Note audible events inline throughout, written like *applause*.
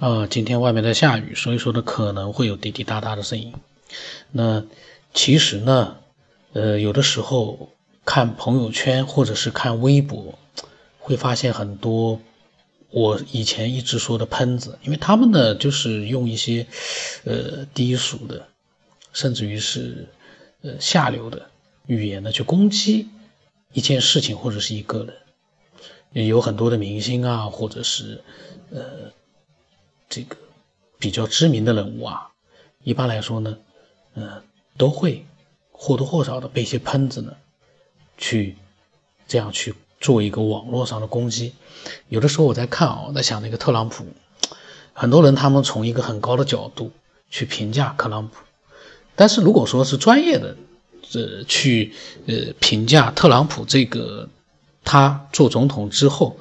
呃，今天外面在下雨，所以说呢可能会有滴滴答答的声音。那其实呢，呃，有的时候看朋友圈或者是看微博，会发现很多我以前一直说的喷子，因为他们呢就是用一些呃低俗的，甚至于是呃下流的语言呢去攻击一件事情或者是一个人，有很多的明星啊，或者是呃。这个比较知名的人物啊，一般来说呢，呃，都会或多或少的被一些喷子呢，去这样去做一个网络上的攻击。有的时候我在看啊，我在想那个特朗普，很多人他们从一个很高的角度去评价特朗普，但是如果说是专业的，呃，去呃评价特朗普这个他做总统之后。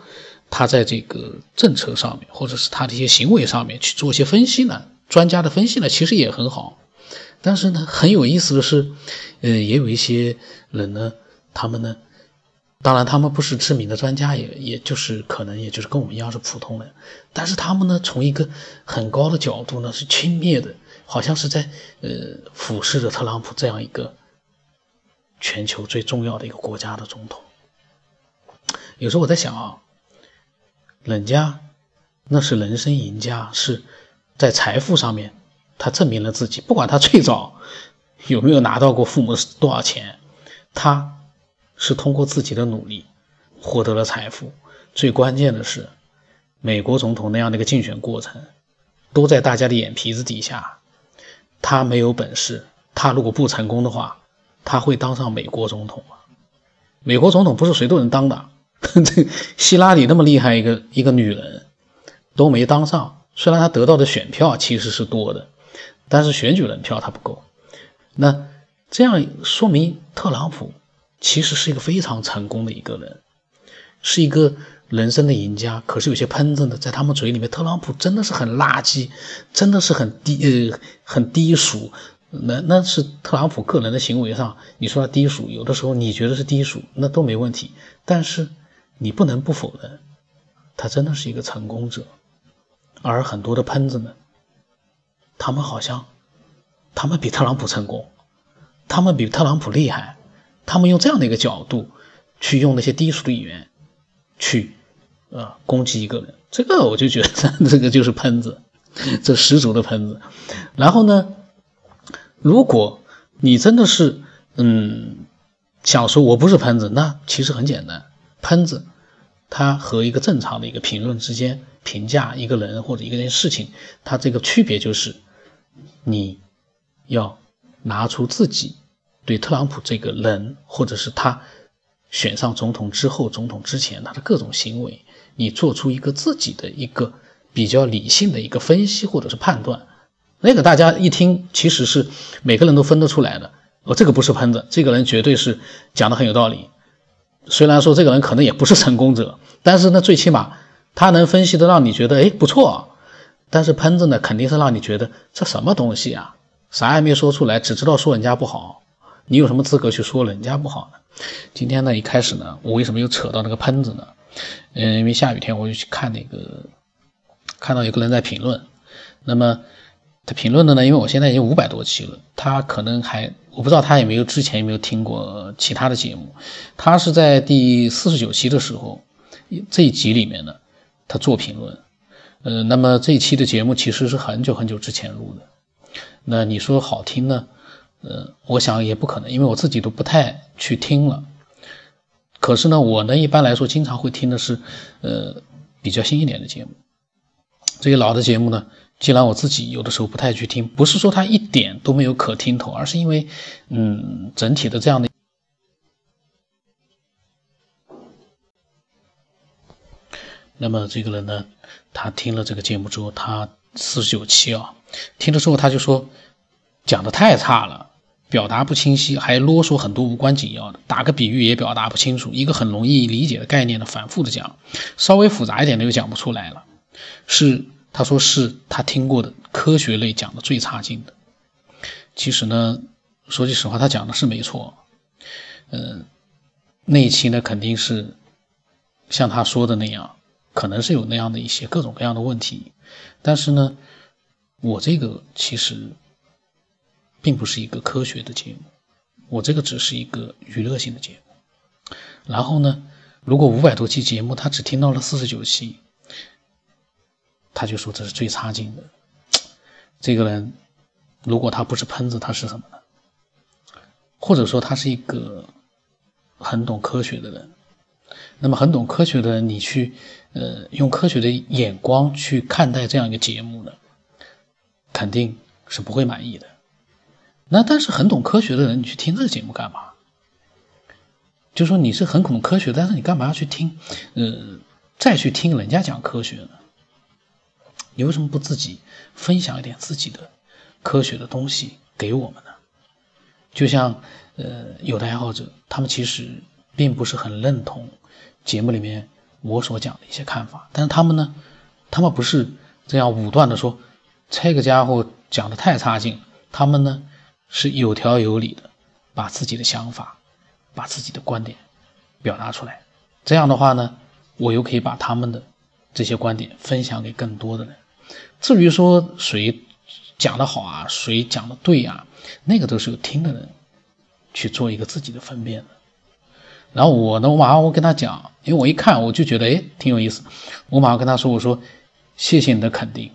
他在这个政策上面，或者是他的一些行为上面去做一些分析呢？专家的分析呢，其实也很好。但是呢，很有意思的是，呃，也有一些人呢，他们呢，当然他们不是知名的专家，也也就是可能也就是跟我们一样是普通人，但是他们呢，从一个很高的角度呢，是轻蔑的，好像是在呃俯视着特朗普这样一个全球最重要的一个国家的总统。有时候我在想啊。人家那是人生赢家，是在财富上面，他证明了自己。不管他最早有没有拿到过父母多少钱，他是通过自己的努力获得了财富。最关键的是，美国总统那样的一个竞选过程，都在大家的眼皮子底下。他没有本事，他如果不成功的话，他会当上美国总统吗？美国总统不是谁都能当的。*laughs* 这希拉里那么厉害一个一个女人，都没当上。虽然她得到的选票其实是多的，但是选举人票她不够。那这样说明特朗普其实是一个非常成功的一个人，是一个人生的赢家。可是有些喷子呢，在他们嘴里面，特朗普真的是很垃圾，真的是很低呃很低俗。那那是特朗普个人的行为上，你说他低俗，有的时候你觉得是低俗，那都没问题。但是。你不能不否认，他真的是一个成功者，而很多的喷子们，他们好像，他们比特朗普成功，他们比特朗普厉害，他们用这样的一个角度去用那些低俗的语言去，呃，攻击一个人，这个我就觉得这个就是喷子，这十足的喷子。然后呢，如果你真的是，嗯，想说我不是喷子，那其实很简单。喷子，他和一个正常的一个评论之间评价一个人或者一件事情，他这个区别就是，你要拿出自己对特朗普这个人，或者是他选上总统之后、总统之前他的各种行为，你做出一个自己的一个比较理性的一个分析或者是判断。那个大家一听，其实是每个人都分得出来的。哦，这个不是喷子，这个人绝对是讲的很有道理。虽然说这个人可能也不是成功者，但是呢，最起码他能分析的让你觉得哎不错。但是喷子呢，肯定是让你觉得这什么东西啊，啥也没说出来，只知道说人家不好。你有什么资格去说人家不好呢？今天呢，一开始呢，我为什么又扯到那个喷子呢？嗯，因为下雨天我就去看那个，看到有个人在评论，那么。他评论的呢，因为我现在已经五百多期了，他可能还我不知道他有没有之前有没有听过其他的节目。他是在第四十九期的时候，这一集里面呢，他做评论。呃，那么这一期的节目其实是很久很久之前录的。那你说好听呢？呃，我想也不可能，因为我自己都不太去听了。可是呢，我呢一般来说经常会听的是呃比较新一点的节目。这些老的节目呢？既然我自己有的时候不太去听，不是说它一点都没有可听头，而是因为，嗯，整体的这样的。那么这个人呢，他听了这个节目之后，他四十九期啊，听了之后他就说，讲的太差了，表达不清晰，还啰嗦很多无关紧要的，打个比喻也表达不清楚，一个很容易理解的概念呢，反复的讲，稍微复杂一点的又讲不出来了，是。他说是他听过的科学类讲的最差劲的。其实呢，说句实话，他讲的是没错。嗯，那一期呢肯定是像他说的那样，可能是有那样的一些各种各样的问题，但是呢，我这个其实并不是一个科学的节目，我这个只是一个娱乐性的节目。然后呢，如果五百多期节目他只听到了四十九期，他就说这是最差劲的。这个人如果他不是喷子，他是什么呢？或者说他是一个很懂科学的人？那么很懂科学的人，你去，呃，用科学的眼光去看待这样一个节目呢，肯定是不会满意的。那但是很懂科学的人，你去听这个节目干嘛？就说你是很懂科学，但是你干嘛要去听，呃，再去听人家讲科学呢？你为什么不自己分享一点自己的科学的东西给我们呢？就像，呃，有的爱好者，他们其实并不是很认同。节目里面我所讲的一些看法，但是他们呢，他们不是这样武断的说这个家伙讲的太差劲，他们呢是有条有理的把自己的想法、把自己的观点表达出来。这样的话呢，我又可以把他们的这些观点分享给更多的人。至于说谁讲的好啊，谁讲的对啊，那个都是有听的人去做一个自己的分辨的。然后我呢，我马上我跟他讲，因为我一看我就觉得哎挺有意思，我马上跟他说，我说谢谢你的肯定，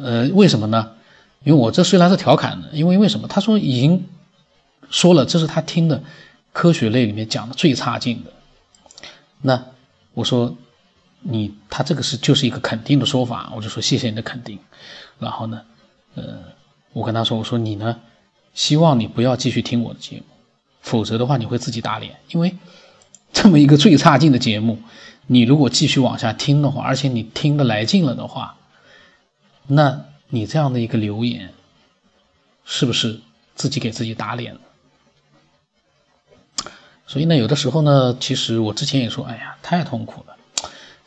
呃，为什么呢？因为我这虽然是调侃的，因为为什么？他说已经说了，这是他听的科学类里面讲的最差劲的。那我说你他这个是就是一个肯定的说法，我就说谢谢你的肯定。然后呢，呃，我跟他说，我说你呢，希望你不要继续听我的节目。否则的话，你会自己打脸，因为 *laughs* 这么一个最差劲的节目，你如果继续往下听的话，而且你听得来劲了的话，那你这样的一个留言，是不是自己给自己打脸了？所以呢，有的时候呢，其实我之前也说，哎呀，太痛苦了，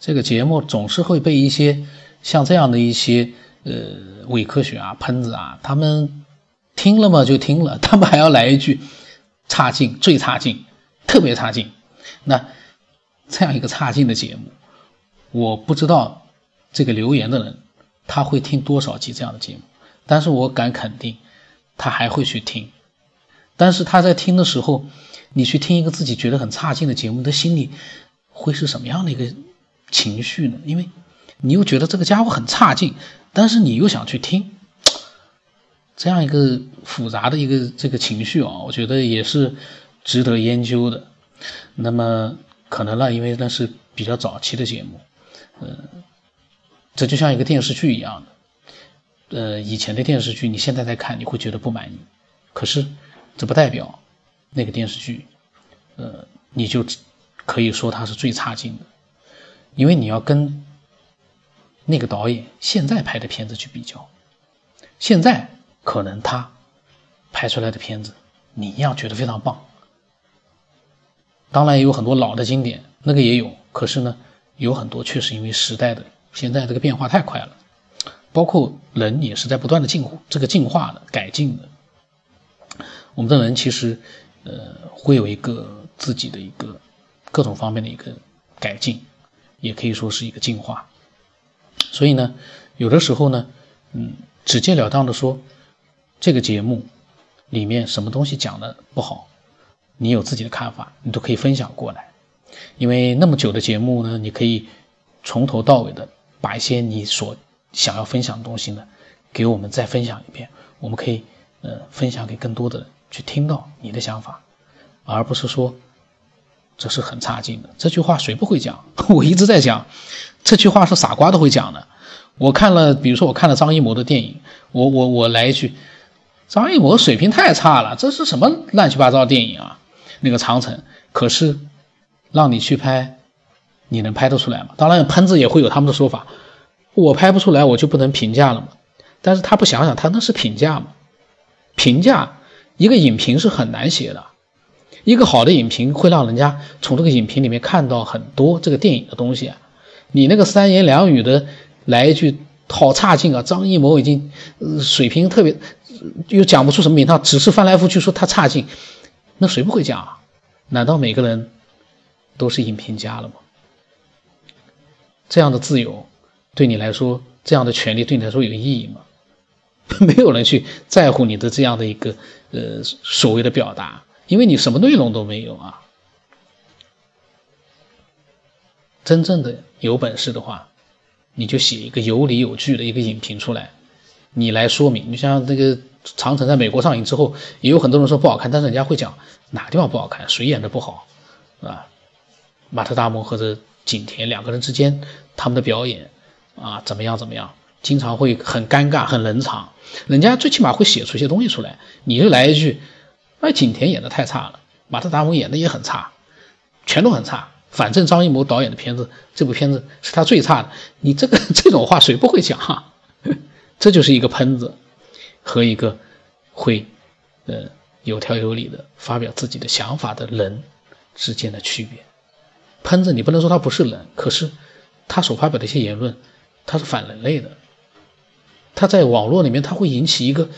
这个节目总是会被一些像这样的一些呃伪科学啊、喷子啊，他们听了嘛就听了，*laughs* 他们还要来一句。差劲，最差劲，特别差劲。那这样一个差劲的节目，我不知道这个留言的人他会听多少集这样的节目，但是我敢肯定，他还会去听。但是他在听的时候，你去听一个自己觉得很差劲的节目，的心里会是什么样的一个情绪呢？因为你又觉得这个家伙很差劲，但是你又想去听。*tsk* 这样一个复杂的一个这个情绪啊，我觉得也是值得研究的。那么可能呢，因为那是比较早期的节目，呃，这就像一个电视剧一样的。呃，以前的电视剧你现在在看，你会觉得不满意，可是这不代表那个电视剧，呃，你就可以说它是最差劲的，因为你要跟那个导演现在拍的片子去比较，现在。可能他拍出来的片子，你一样觉得非常棒。当然也有很多老的经典，那个也有。可是呢，有很多确实因为时代的现在这个变化太快了，包括人也是在不断的进步、这个进化的、改进的。我们的人其实，呃，会有一个自己的一个各种方面的一个改进，也可以说是一个进化。所以呢，有的时候呢，嗯，直截了当的说。这个节目里面什么东西讲的不好，你有自己的看法，你都可以分享过来。因为那么久的节目呢，你可以从头到尾的把一些你所想要分享的东西呢，给我们再分享一遍。我们可以呃分享给更多的人去听到你的想法，而不是说这是很差劲的。这句话谁不会讲？*laughs* 我一直在讲，这句话是傻瓜都会讲的。我看了，比如说我看了张艺谋的电影，我我我来一句。张艺谋水平太差了，这是什么乱七八糟电影啊？那个长城，可是让你去拍，你能拍得出来吗？当然，喷子也会有他们的说法，我拍不出来，我就不能评价了吗？但是他不想想，他那是评价吗？评价一个影评是很难写的，一个好的影评会让人家从这个影评里面看到很多这个电影的东西啊。你那个三言两语的来一句好差劲啊！张艺谋已经水平特别。又讲不出什么名堂，只是翻来覆去说他差劲，那谁不会讲啊？难道每个人都是影评家了吗？这样的自由对你来说，这样的权利对你来说有意义吗？*laughs* 没有人去在乎你的这样的一个呃所谓的表达，因为你什么内容都没有啊。真正的有本事的话，你就写一个有理有据的一个影评出来，你来说明。你像那个《长城》在美国上映之后，也有很多人说不好看，但是人家会讲哪地方不好看，谁演的不好，啊？马特·达蒙和这景甜两个人之间他们的表演啊怎么样怎么样，经常会很尴尬很冷场，人家最起码会写出一些东西出来。你就来一句，哎，景甜演的太差了，马特·达蒙演的也很差，全都很差。反正张艺谋导演的片子，这部片子是他最差的。你这个这种话谁不会讲？*laughs* 这就是一个喷子和一个会呃有条有理的发表自己的想法的人之间的区别。喷子你不能说他不是人，可是他所发表的一些言论，他是反人类的。他在网络里面他会引起一个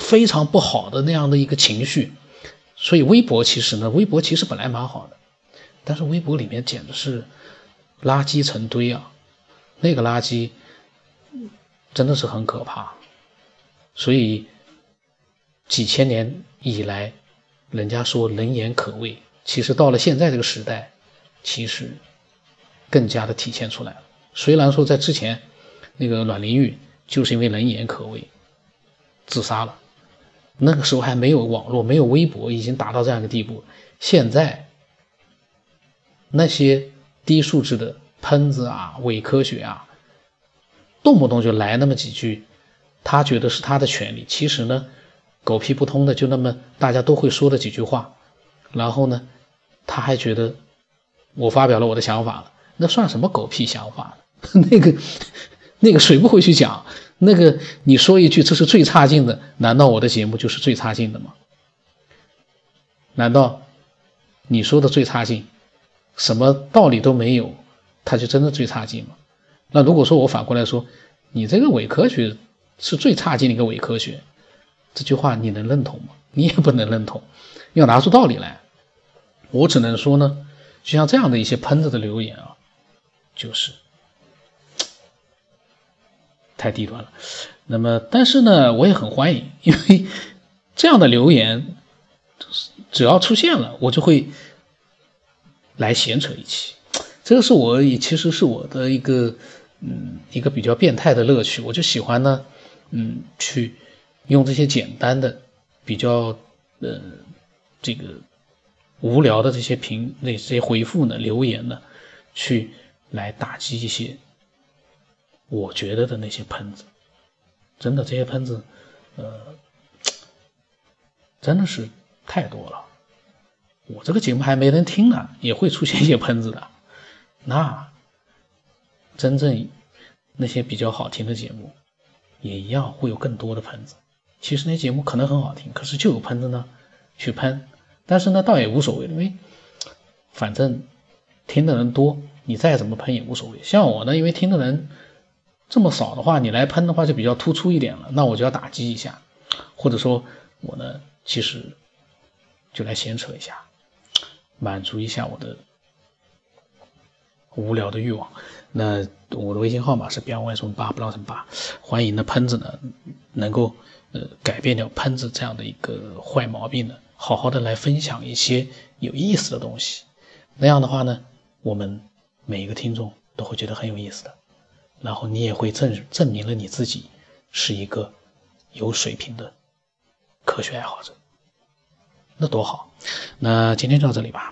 非常不好的那样的一个情绪。所以微博其实呢，微博其实本来蛮好的。但是微博里面简直是垃圾成堆啊！那个垃圾真的是很可怕。所以几千年以来，人家说人言可畏，其实到了现在这个时代，其实更加的体现出来了。虽然说在之前，那个阮玲玉就是因为人言可畏自杀了，那个时候还没有网络，没有微博，已经达到这样一个地步。现在。那些低素质的喷子啊，伪科学啊，动不动就来那么几句，他觉得是他的权利。其实呢，狗屁不通的，就那么大家都会说的几句话，然后呢，他还觉得我发表了我的想法了，那算什么狗屁想法 *laughs* 那个那个谁不会去讲？那个你说一句这是最差劲的，难道我的节目就是最差劲的吗？难道你说的最差劲？什么道理都没有，他就真的最差劲吗？那如果说我反过来说，你这个伪科学是最差劲的一个伪科学，这句话你能认同吗？你也不能认同，要拿出道理来。我只能说呢，就像这样的一些喷子的留言啊，就是太低端了。那么，但是呢，我也很欢迎，*laughs* 因为这样的留言只要出现了，我就会。来闲扯一期，这个是我也其实是我的一个嗯一个比较变态的乐趣，我就喜欢呢嗯去用这些简单的比较呃这个无聊的这些评那些回复呢留言呢去来打击一些我觉得的那些喷子，真的这些喷子呃真的是太多了。我这个节目还没人听呢，也会出现一些喷子的。那真正那些比较好听的节目，也一样会有更多的喷子。其实那节目可能很好听，可是就有喷子呢去喷。但是呢，倒也无所谓，因为反正听的人多，你再怎么喷也无所谓。像我呢，因为听的人这么少的话，你来喷的话就比较突出一点了，那我就要打击一下，或者说我呢，其实就来闲扯一下。满足一下我的无聊的欲望。那我的微信号码是 b y 什么八不知道什么八，欢迎的喷子呢能够呃改变掉喷子这样的一个坏毛病呢，好好的来分享一些有意思的东西。那样的话呢，我们每一个听众都会觉得很有意思的，然后你也会证证明了你自己是一个有水平的科学爱好者。那多好，那今天就到这里吧。